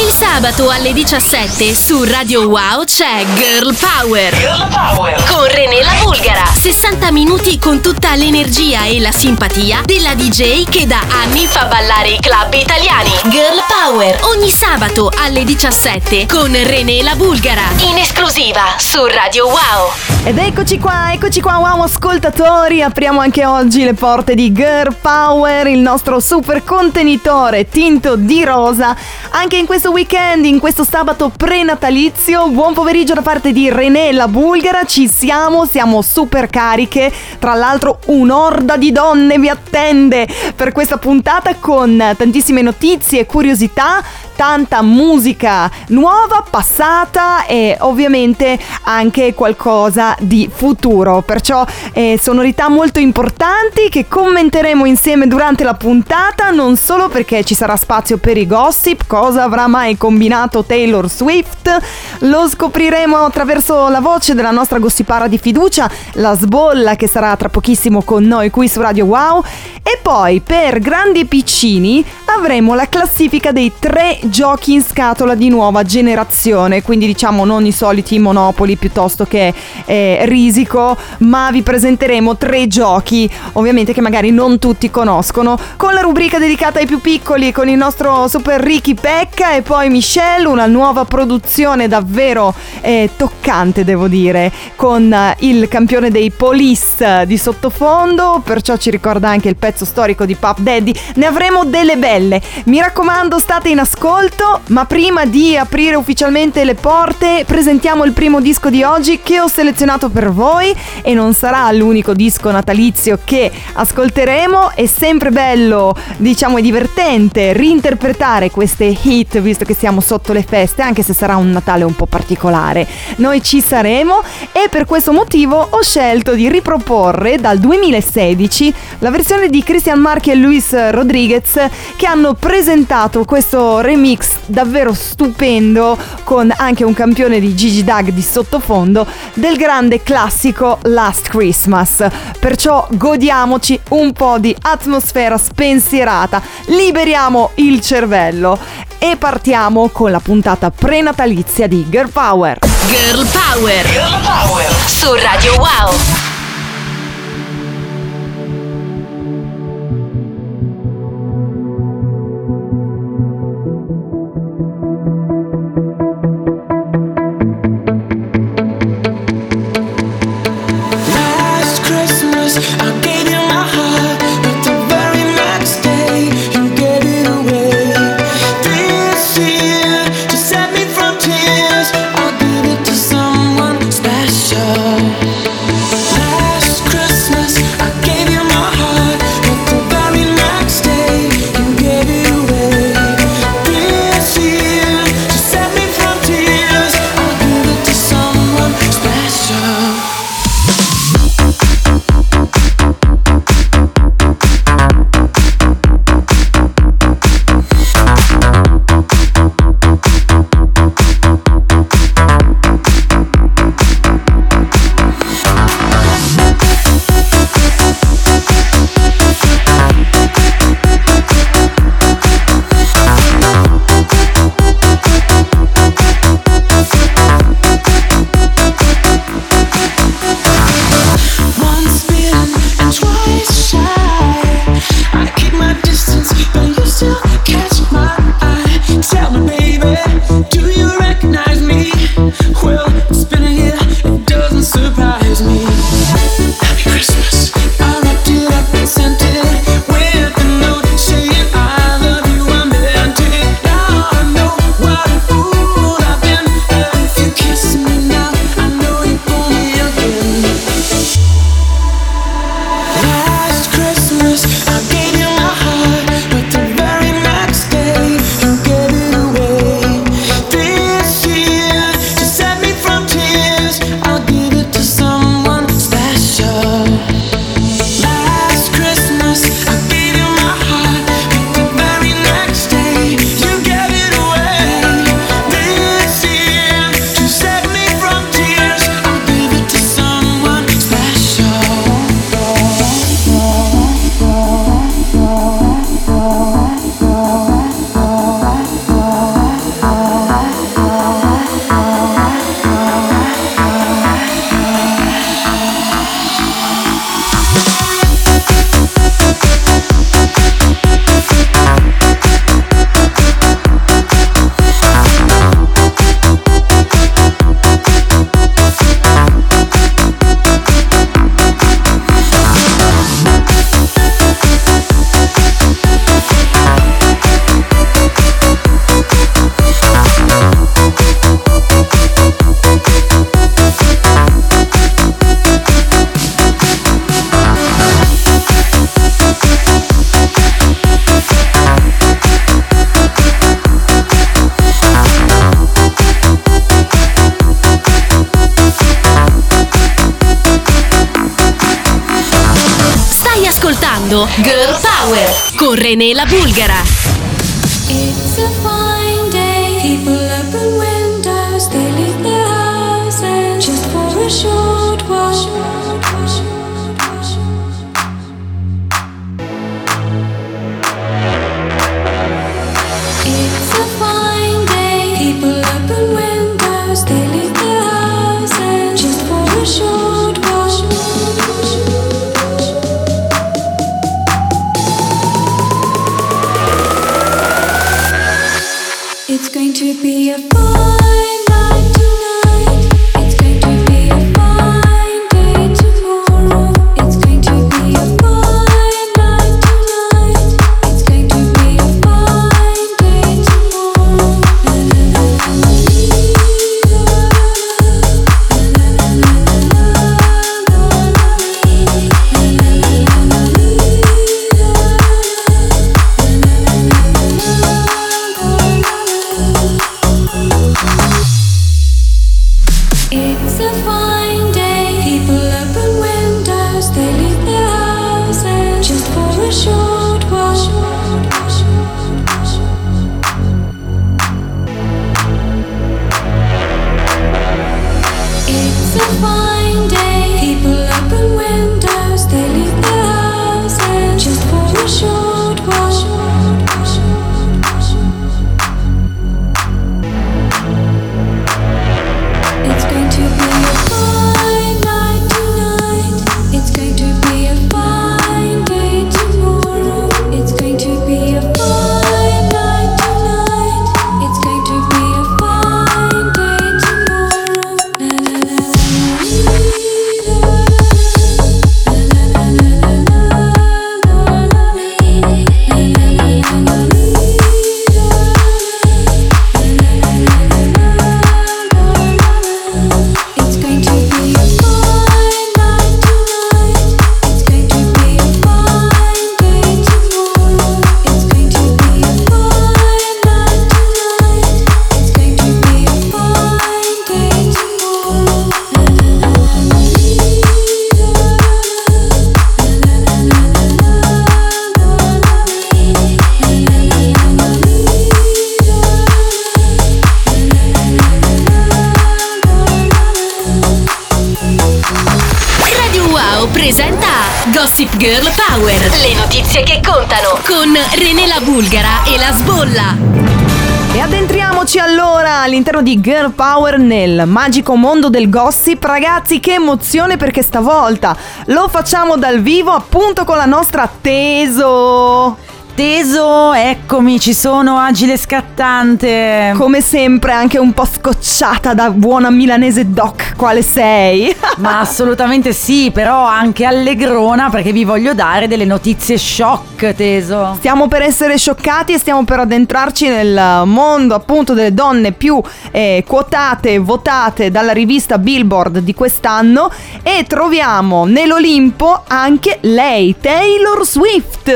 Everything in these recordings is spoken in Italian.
Il sabato alle 17 su Radio Wow c'è Girl Power. Girl Power. Con René la Bulgara. 60 minuti con tutta l'energia e la simpatia della DJ che da anni fa ballare i club italiani. Girl Power. Ogni sabato alle 17 con René la Bulgara. In esclusiva su Radio Wow. Ed eccoci qua, eccoci qua, wow ascoltatori, apriamo anche oggi le porte di Girl Power, il nostro super contenitore tinto di rosa, anche in questo weekend, in questo sabato prenatalizio. Buon pomeriggio da parte di René la Bulgara, ci siamo, siamo super cariche, tra l'altro un'orda di donne vi attende per questa puntata con tantissime notizie, curiosità, tanta musica nuova, passata e ovviamente anche qualcosa di futuro. Perciò eh, sonorità molto importanti che commenteremo insieme durante la puntata, non solo perché ci sarà spazio per i gossip, cosa avrà mai combinato Taylor Swift, lo scopriremo attraverso la voce della nostra gossipara di fiducia, la sbolla che sarà tra pochissimo con noi qui su Radio Wow e poi per grandi e piccini avremo la classifica dei tre giochi in scatola di nuova generazione, quindi diciamo non i soliti monopoli piuttosto che eh, risico, ma vi presenteremo tre giochi, ovviamente che magari non tutti conoscono, con la rubrica dedicata ai più piccoli, con il nostro super Ricky Pecca e poi Michelle, una nuova produzione davvero eh, toccante devo dire, con eh, il campione dei Police di sottofondo, perciò ci ricorda anche il pezzo storico di Puff Daddy, ne avremo delle belle, mi raccomando state in ascolto, ma prima di aprire ufficialmente le porte presentiamo il primo disco di oggi che ho selezionato per voi e non sarà l'unico disco natalizio che ascolteremo, è sempre bello, diciamo è divertente reinterpretare queste hit visto che siamo sotto le feste, anche se sarà un Natale un po' particolare. Noi ci saremo e per questo motivo ho scelto di riproporre dal 2016 la versione di Christian Marchi e Luis Rodriguez che hanno presentato questo remix davvero stupendo con anche un campione di Gigi Dag di sottofondo del grande classico Last Christmas. Perciò godiamoci un po' di atmosfera spensierata, liberiamo il cervello e partiamo con la puntata prenatalizia di Girl Power. Girl Power. Girl Power. Su Radio Wow. Con René la Bulgara. It's a fine day. People open windows, they leave their houses just for a short while. Girl Power nel magico mondo del gossip. Ragazzi, che emozione perché stavolta lo facciamo dal vivo appunto con la nostra Teso. Teso, eccomi, ci sono, agile scattante. Come sempre anche un po' scocciata da buona milanese doc, quale sei? Ma assolutamente sì, però anche allegrona perché vi voglio dare delle notizie shock, Teso. Stiamo per essere scioccati e stiamo per addentrarci nel mondo appunto delle donne più eh, quotate e votate dalla rivista Billboard di quest'anno e troviamo nell'Olimpo anche lei, Taylor Swift.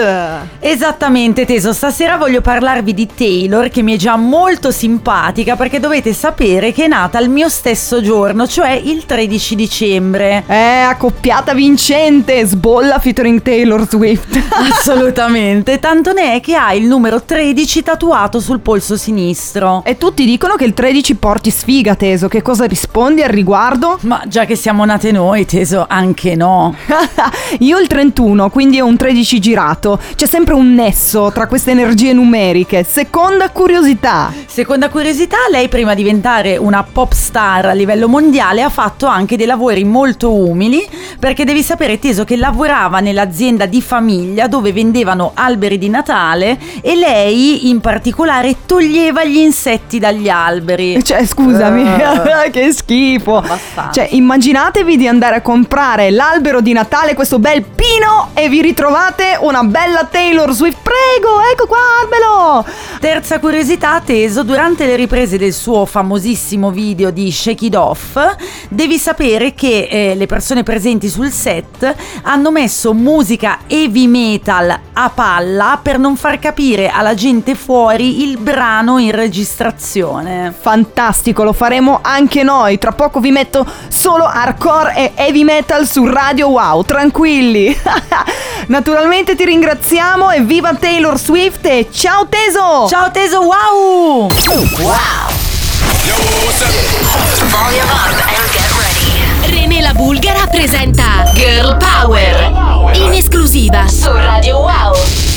Esattamente, Teso, stasera voglio parlarvi di Taylor che mi è già molto simpatica perché dovete sapere che è nata il mio stesso giorno, cioè il 13 dicembre. Eh, accoppiata vincente, sbolla featuring Taylor Swift. Assolutamente, tanto ne è che ha il numero 13 tatuato sul polso sinistro. e tutti dicono che il 13 porti sfiga, Teso. Che cosa rispondi al riguardo? Ma già che siamo nate noi, Teso, anche no. Io il 31, quindi è un 13 girato. C'è sempre un nesso tra queste energie numeriche. Seconda curiosità. Seconda curiosità, lei prima di diventare una pop star a livello mondiale ha fatto anche dei lavori molto umili perché devi sapere Teso che lavorava nell'azienda di famiglia dove vendevano alberi di Natale e lei in particolare toglieva gli insetti dagli alberi. Cioè, scusami, Eh. che schifo. Abbastanza. Cioè, immaginatevi di andare a comprare l'albero di Natale, questo bel pino, e vi ritrovate una bella Taylor Swift prego, ecco qua, armelo! Terza curiosità, Teso, durante le riprese del suo famosissimo video di Shake It Off, devi sapere che eh, le persone presenti sul set hanno messo musica heavy metal a palla per non far capire alla gente fuori il brano in registrazione. Fantastico, lo faremo anche noi. Tra poco vi metto solo hardcore e heavy metal su Radio Wow, tranquilli. Naturalmente ti ringraziamo e viva Taylor Swift e ciao Teso! Ciao Teso, wow! Wow! René la Bulgara presenta Girl Power in esclusiva su Radio Wow!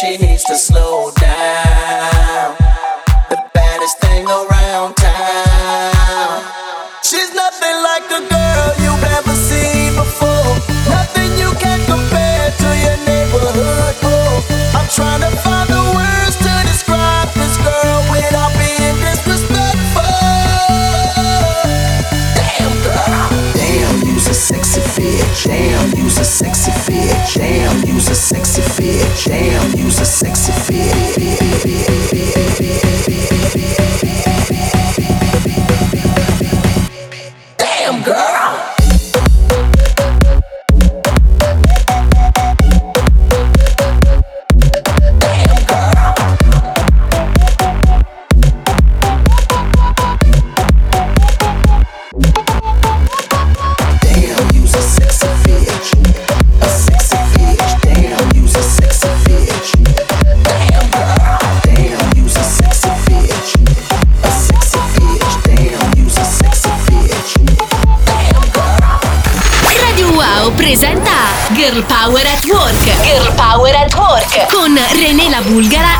She needs to slow down. The baddest thing around town. She's nothing like a girl you've ever seen before. Nothing you can compare to your neighborhood. Oh, I'm trying to find the words to describe this girl without being disrespectful. Damn girl. Damn, you's a sexy bitch. Damn, you's a sexy fit jam. Use a sexy fit jam. Use a sexy fit.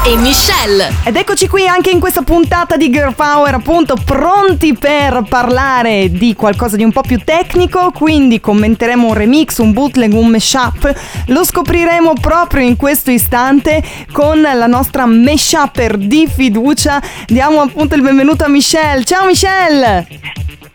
E Michelle. Ed eccoci qui anche in questa puntata di Girl Power, appunto pronti per parlare di qualcosa di un po' più tecnico, quindi commenteremo un remix, un bootleg, un mashup. Lo scopriremo proprio in questo istante con la nostra mashupper di fiducia. Diamo appunto il benvenuto a Michelle. Ciao Michelle!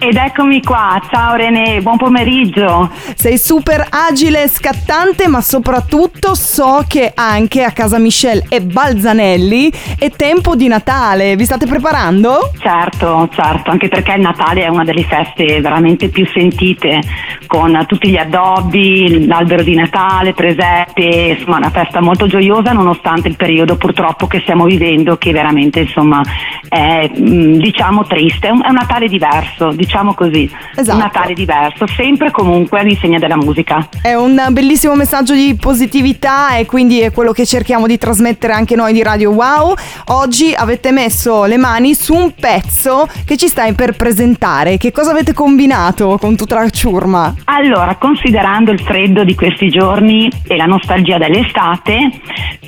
Ed eccomi qua, ciao René, buon pomeriggio. Sei super agile e scattante, ma soprattutto so che anche a casa Michelle e Balzanelli è tempo di Natale. Vi state preparando? Certo, certo, anche perché il Natale è una delle feste veramente più sentite, con tutti gli addobbi, l'albero di Natale, presepe, insomma una festa molto gioiosa nonostante il periodo purtroppo che stiamo vivendo che veramente insomma è mm, diciamo triste, è un, è un Natale diverso, diciamo così, Esatto. un Natale diverso, sempre comunque all'insegna della musica. È un bellissimo messaggio di positività e quindi è quello che cerchiamo di trasmettere anche noi di Radio Wow. Oggi avete messo le mani su un pezzo che ci stai per presentare. Che cosa avete combinato con tutta la ciurma? Allora, considerando il freddo di questi giorni e la nostalgia dell'estate,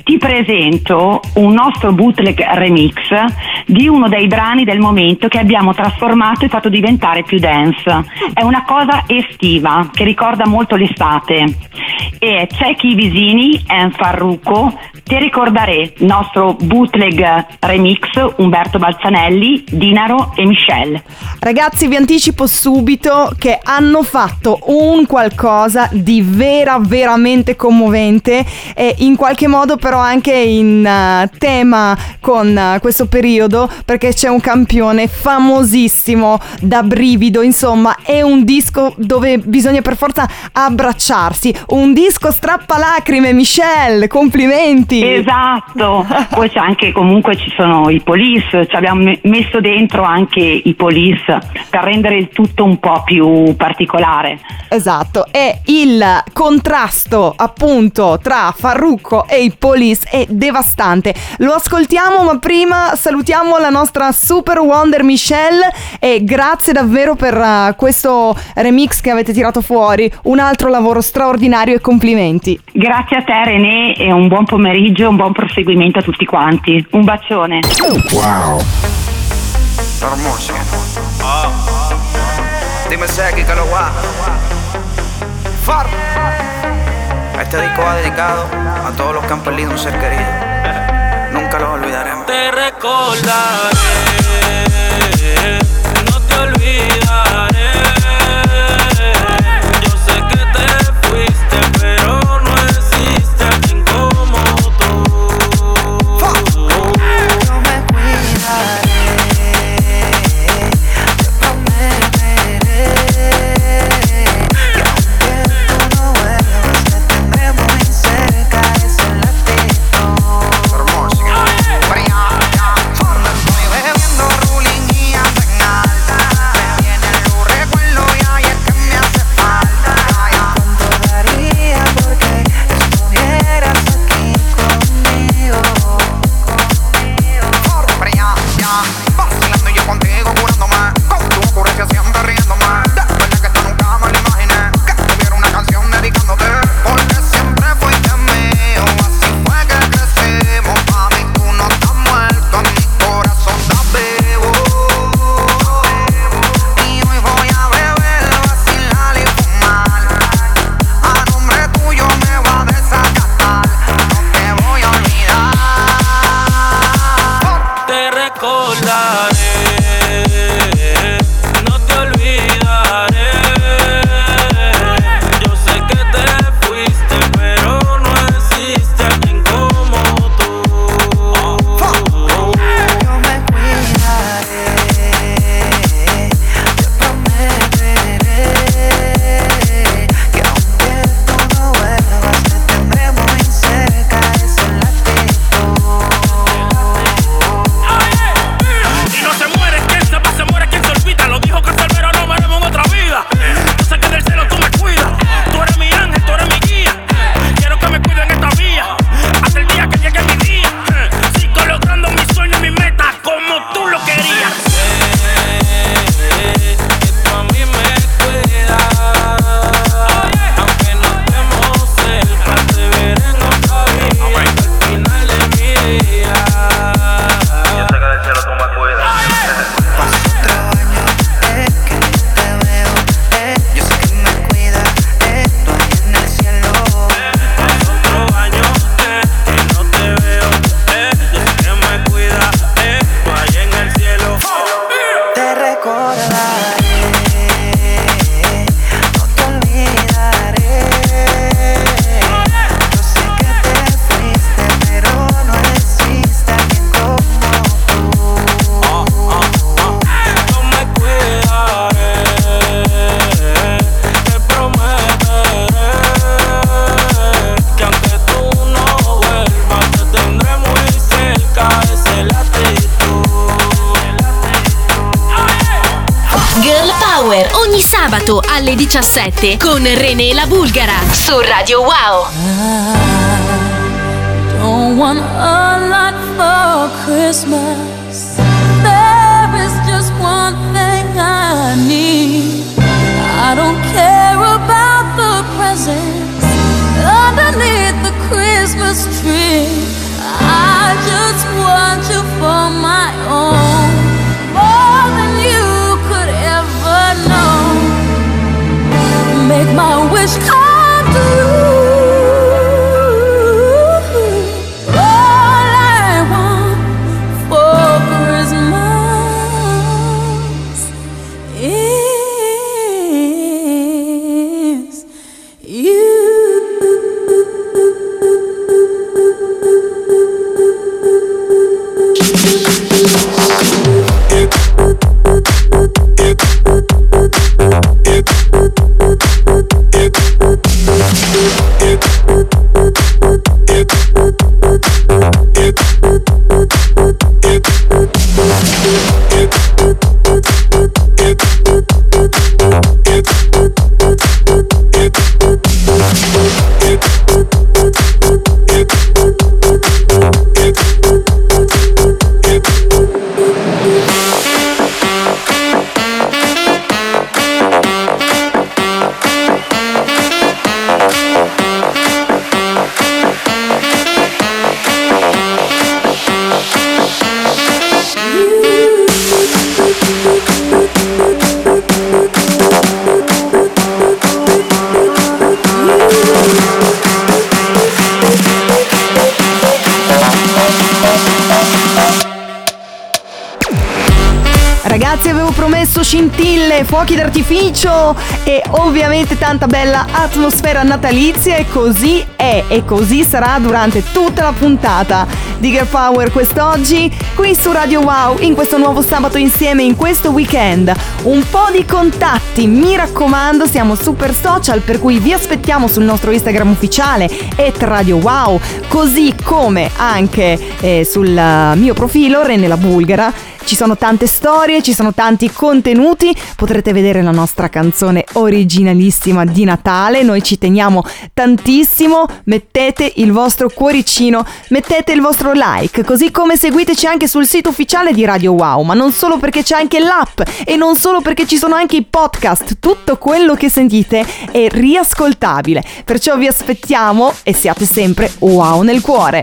ti presento un nostro bootleg remix di uno dei brani del momento che abbiamo trasformato e fatto diventare più dance. È una cosa estiva che ricorda molto l'estate. E c'è chi Visini e Farruco, ti ricordare nostro bootleg remix Umberto Balzanelli, Dinaro e Michelle. Ragazzi, vi anticipo subito che hanno fatto un qualcosa di vera, veramente commovente e in qualche modo però anche in eh, tema con eh, questo periodo perché c'è un campione famosissimo da brivido, insomma, è un disco dove bisogna per forza abbracciarsi, un disco strappalacrime, Michelle, complimenti! Esatto, poi c'è anche comunque ci sono i police, ci abbiamo me- messo dentro anche i police per rendere il tutto un po' più particolare. Esatto, e il contrasto appunto tra Farrucco e i Police è devastante. Lo ascoltiamo, ma prima salutiamo la nostra Super Wonder Michelle e grazie davvero per eh, questo remix che avete tirato fuori. Un altro lavoro straordinario e complimenti. Grazie a te René e un buon pomeriggio, un buon proseguimento a tutti quanti. Un bacione. Far. Este disco va dedicado a todos los que han perdido un ser querido. Nunca los olvidaremos. Te recordaré, 2017 con René La Bulgara su Radio Wow. I don't want a lot for Christmas. Come true. Scintille, fuochi d'artificio e ovviamente tanta bella atmosfera natalizia e così è e così sarà durante tutta la puntata di Girl Power quest'oggi qui su Radio Wow in questo nuovo sabato insieme in questo weekend. Un po' di contatti, mi raccomando, siamo super social per cui vi aspettiamo sul nostro Instagram ufficiale et Radio Wow, così come anche eh, sul eh, mio profilo Rene la Bulgara. Ci sono tante storie, ci sono tanti contenuti, potrete vedere la nostra canzone originalissima di Natale, noi ci teniamo tantissimo, mettete il vostro cuoricino, mettete il vostro like, così come seguiteci anche sul sito ufficiale di Radio Wow, ma non solo perché c'è anche l'app e non solo perché ci sono anche i podcast, tutto quello che sentite è riascoltabile, perciò vi aspettiamo e siate sempre wow nel cuore.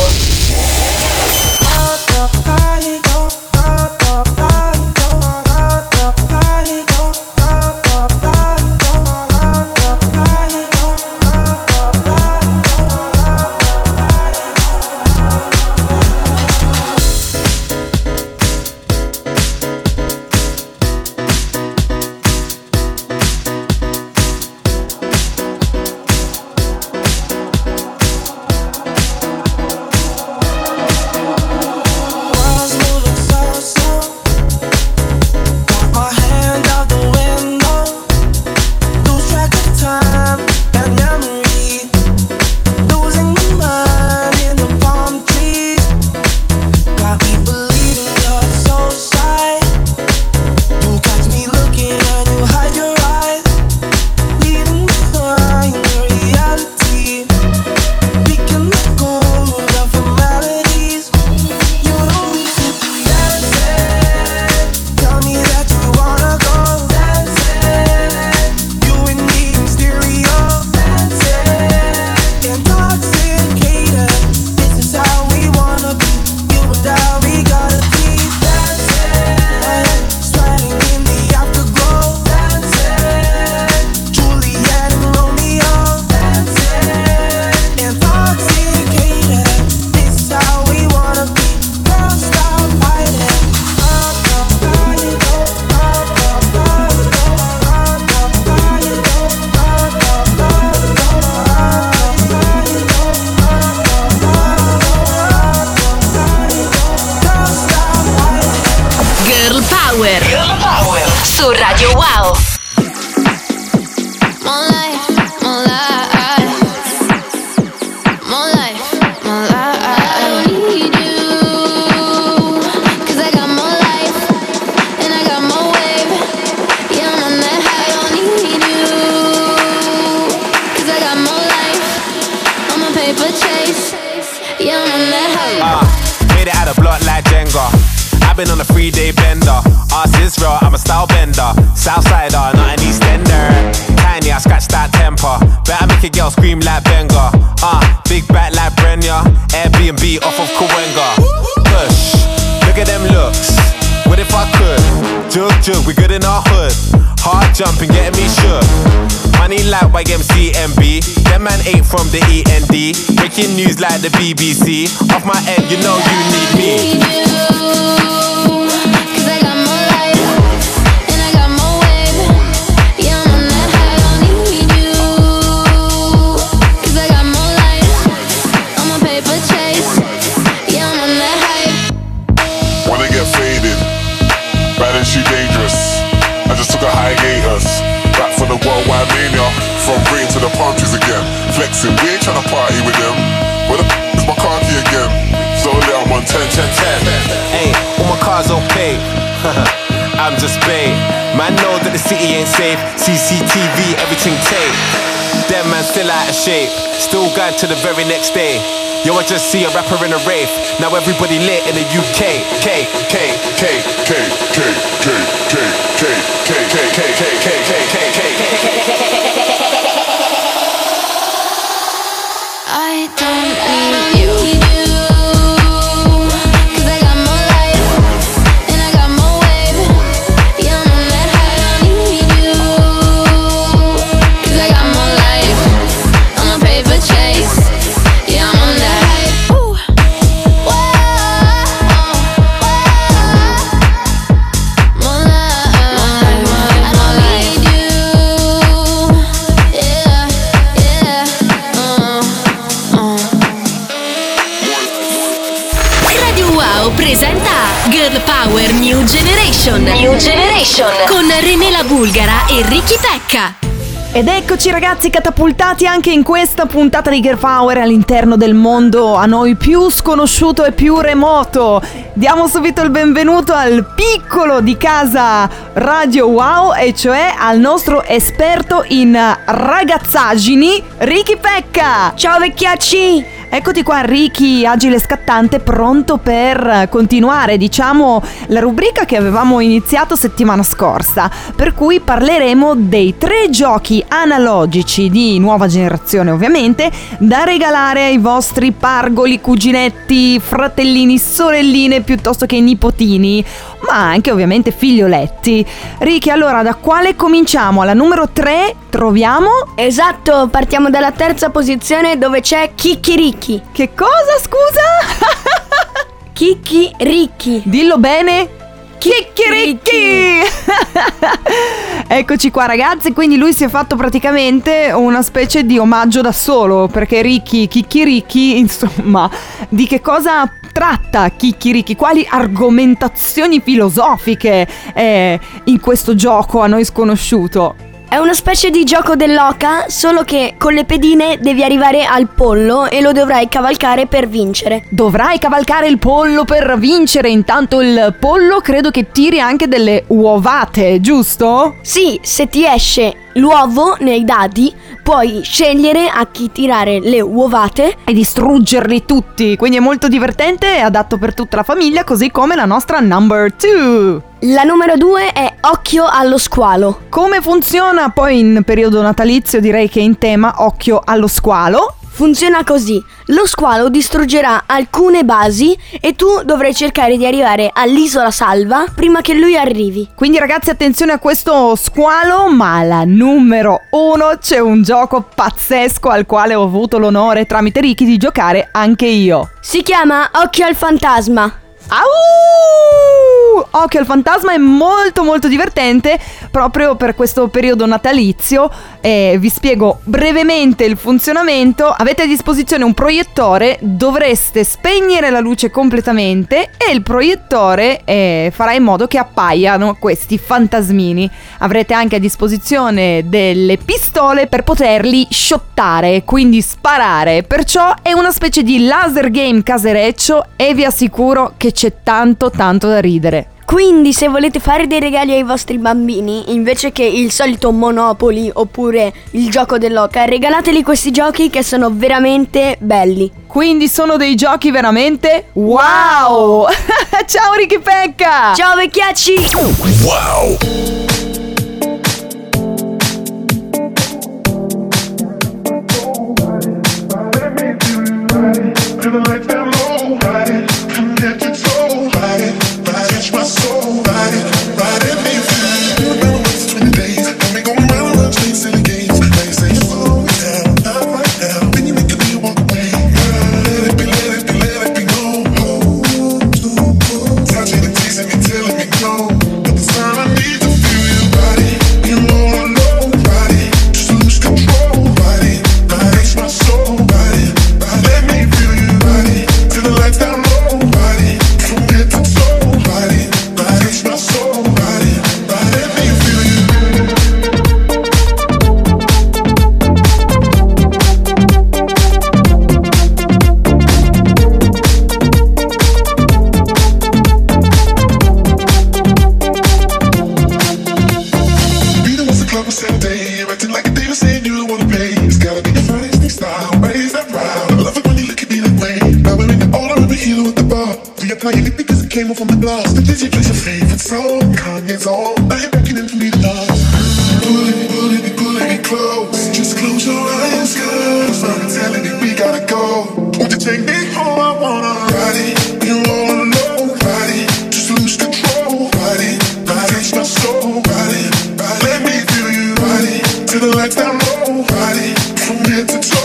From the END. Breaking news like the BBC. Off my head, you know you need me. Flexing. We ain't tryna party with them. Where the f- is my car key again? So yeah, I'm on 10, 10, 10. Hey, all my cars okay. I'm just bait. Man know that the city ain't safe. CCTV, everything tape. Them man still out of shape. Still going to the very next day. Yo, I just see a rapper in a rave. Now everybody lit in the UK. K, K, K, K, K, K, K, K, K, K, K, K, K, K, Ricky Pecca. Ed eccoci ragazzi catapultati anche in questa puntata di Girl Power all'interno del mondo a noi più sconosciuto e più remoto. Diamo subito il benvenuto al piccolo di casa Radio Wow e cioè al nostro esperto in ragazzaggini Ricky Pecca. Ciao vecchiacci! Eccoti qua Ricky, agile scattante, pronto per continuare, diciamo, la rubrica che avevamo iniziato settimana scorsa, per cui parleremo dei tre giochi analogici di nuova generazione, ovviamente, da regalare ai vostri pargoli, cuginetti, fratellini, sorelline, piuttosto che nipotini, ma anche ovviamente figlioletti. Ricky, allora da quale cominciamo? Alla numero 3 troviamo Esatto, partiamo dalla terza posizione dove c'è Kikiriki. Che cosa, scusa? Kikiriki. Dillo bene. Chicchiricchi! Eccoci qua ragazzi, quindi lui si è fatto praticamente una specie di omaggio da solo, perché Ricky, Chicchiricchi, insomma, di che cosa tratta Chicchiricchi? Quali argomentazioni filosofiche è in questo gioco a noi sconosciuto? È una specie di gioco dell'oca, solo che con le pedine devi arrivare al pollo e lo dovrai cavalcare per vincere. Dovrai cavalcare il pollo per vincere, intanto il pollo credo che tiri anche delle uovate, giusto? Sì, se ti esce l'uovo nei dadi, puoi scegliere a chi tirare le uovate e distruggerli tutti, quindi è molto divertente e adatto per tutta la famiglia, così come la nostra number 2. La numero due è Occhio allo squalo. Come funziona poi in periodo natalizio? Direi che in tema Occhio allo squalo. Funziona così: lo squalo distruggerà alcune basi e tu dovrai cercare di arrivare all'isola salva prima che lui arrivi. Quindi ragazzi attenzione a questo squalo, ma alla numero uno c'è un gioco pazzesco al quale ho avuto l'onore tramite Ricky di giocare anche io. Si chiama Occhio al fantasma. Au! Occhio al fantasma è molto molto divertente proprio per questo periodo natalizio e vi spiego brevemente il funzionamento. Avete a disposizione un proiettore, dovreste spegnere la luce completamente e il proiettore eh, farà in modo che appaiano questi fantasmini. Avrete anche a disposizione delle pistole per poterli shottare, quindi sparare. Perciò è una specie di laser game casereccio e vi assicuro che c'è tanto tanto da ridere. Quindi se volete fare dei regali ai vostri bambini, invece che il solito Monopoli oppure il gioco dell'oca, regalateli questi giochi che sono veramente belli. Quindi sono dei giochi veramente wow! Ciao Ricky Pecca! Ciao vecchiacci! Wow! feeling like family. Nobody from here to talk.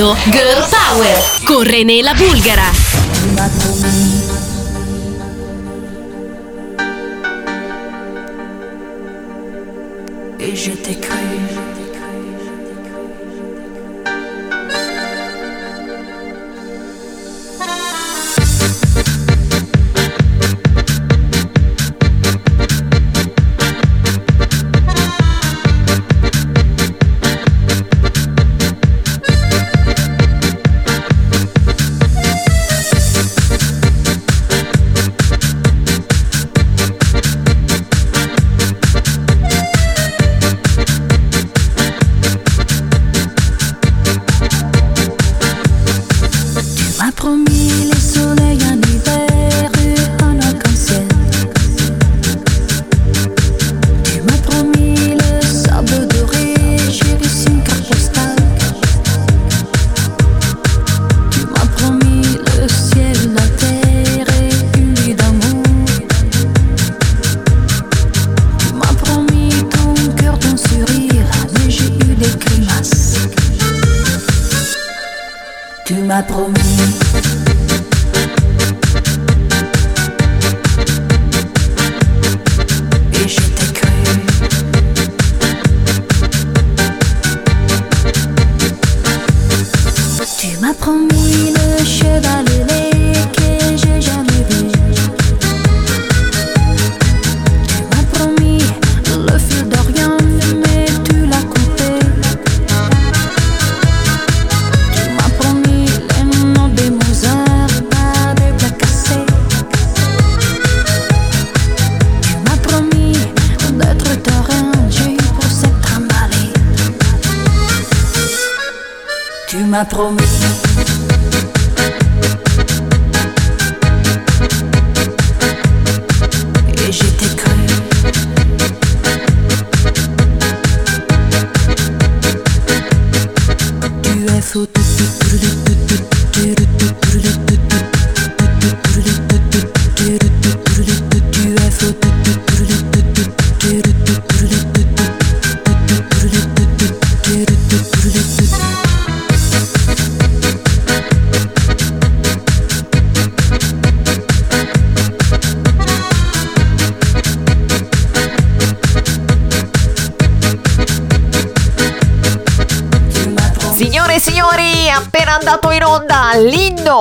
Girl Power con René la Bulgara.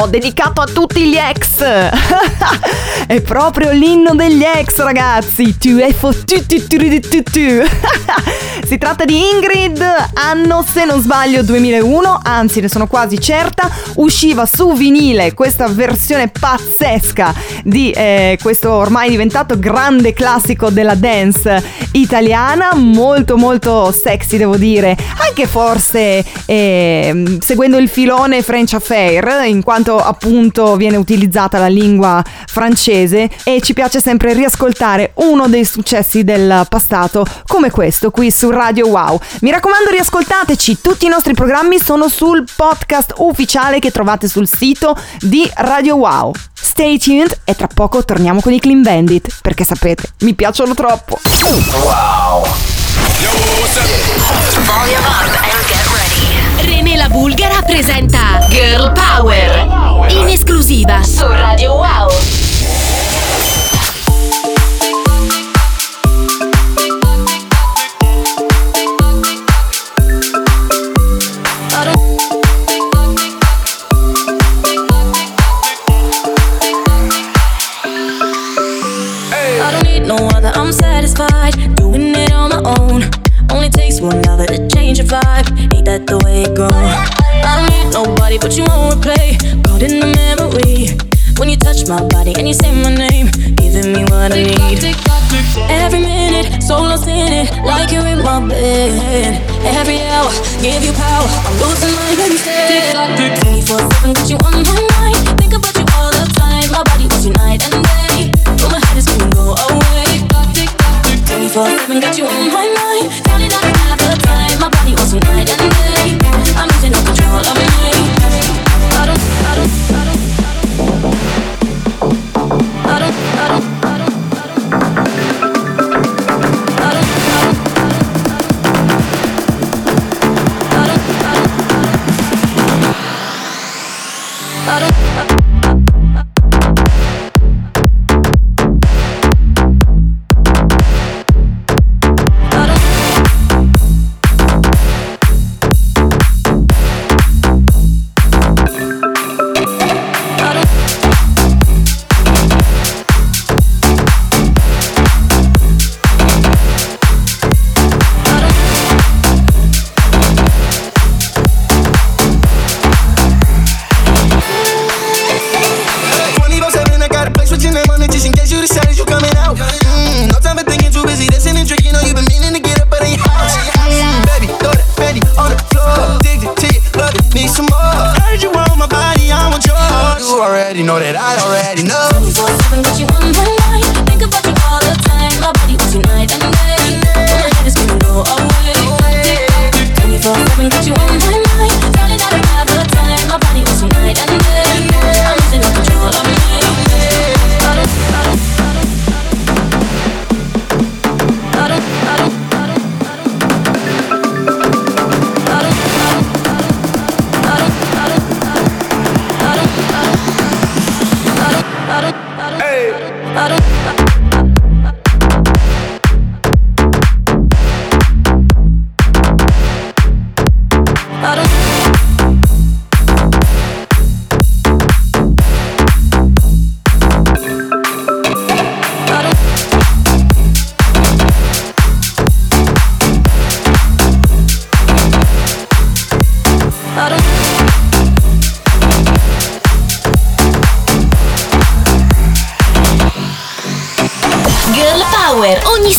Dedicato a tutti gli ex. è proprio l'inno degli ex, ragazzi. Tu è tu. Si tratta di Ingrid, anno se non sbaglio 2001, anzi ne sono quasi certa, usciva su vinile questa versione pazzesca di eh, questo ormai diventato grande classico della dance italiana, molto molto sexy devo dire, anche forse eh, seguendo il filone French Affair, in quanto appunto viene utilizzata la lingua francese e ci piace sempre riascoltare uno dei successi del passato come questo qui su Radio Wow. Mi raccomando riascoltateci, tutti i nostri programmi sono sul podcast ufficiale che trovate sul sito di Radio Wow. Stay tuned e tra poco torniamo con i Clean Bandit perché sapete, mi piacciono troppo. Wow. René la Bulgara presenta Girl Power in esclusiva su Radio Wow. Takes one lover to change a vibe. Ain't that the way it goes? I don't need nobody, but you won't replay. Caught in the memory when you touch my body and you say my name, giving me what I need. Every minute, so lost in it, like you're in my bed. Every hour, give you power. I'm losing my head instead. 24/7, got you on my mind. Think about you all the time. My body wants you night and day. But my head is screaming, go away. 24/7, got you on my mind. Counting down body you night and day. I'm losing all control of me. I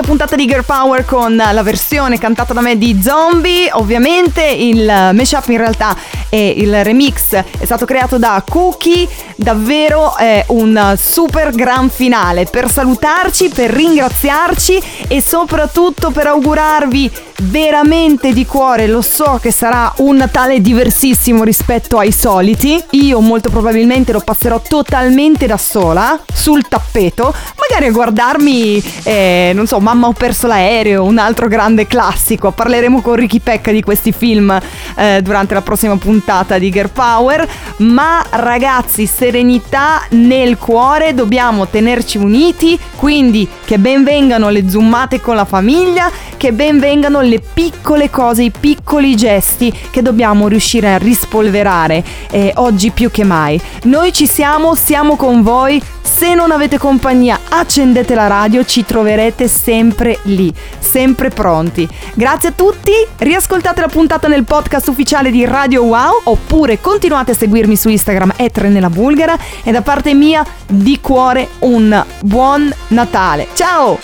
Questa puntata di Girl Power con la versione cantata da me di Zombie. Ovviamente il mashup in realtà e il remix è stato creato da Cookie. Davvero è un super gran finale per salutarci, per ringraziarci e soprattutto per augurarvi veramente di cuore. Lo so che sarà un Natale diversissimo rispetto ai soliti. Io molto probabilmente lo passerò totalmente da sola sul tappeto, magari a guardarmi, eh, non so, Mamma ho perso l'aereo, un altro grande classico. Parleremo con Ricky Pecca di questi film eh, durante la prossima puntata di Girl Power. Ma ragazzi, serenità nel cuore, dobbiamo tenerci uniti. Quindi che ben vengano le zoomate con la famiglia, che ben vengano le piccole cose, i piccoli gesti che dobbiamo riuscire a rispolverare eh, oggi più che mai. Noi ci siamo, siamo con voi. Se non avete compagnia, accendete la radio, ci troverete sempre lì, sempre pronti. Grazie a tutti, riascoltate la puntata nel podcast ufficiale di Radio Wow oppure continuate a seguirmi su Instagram Nella Bulgara e da parte mia di cuore un buon Natale. Ciao!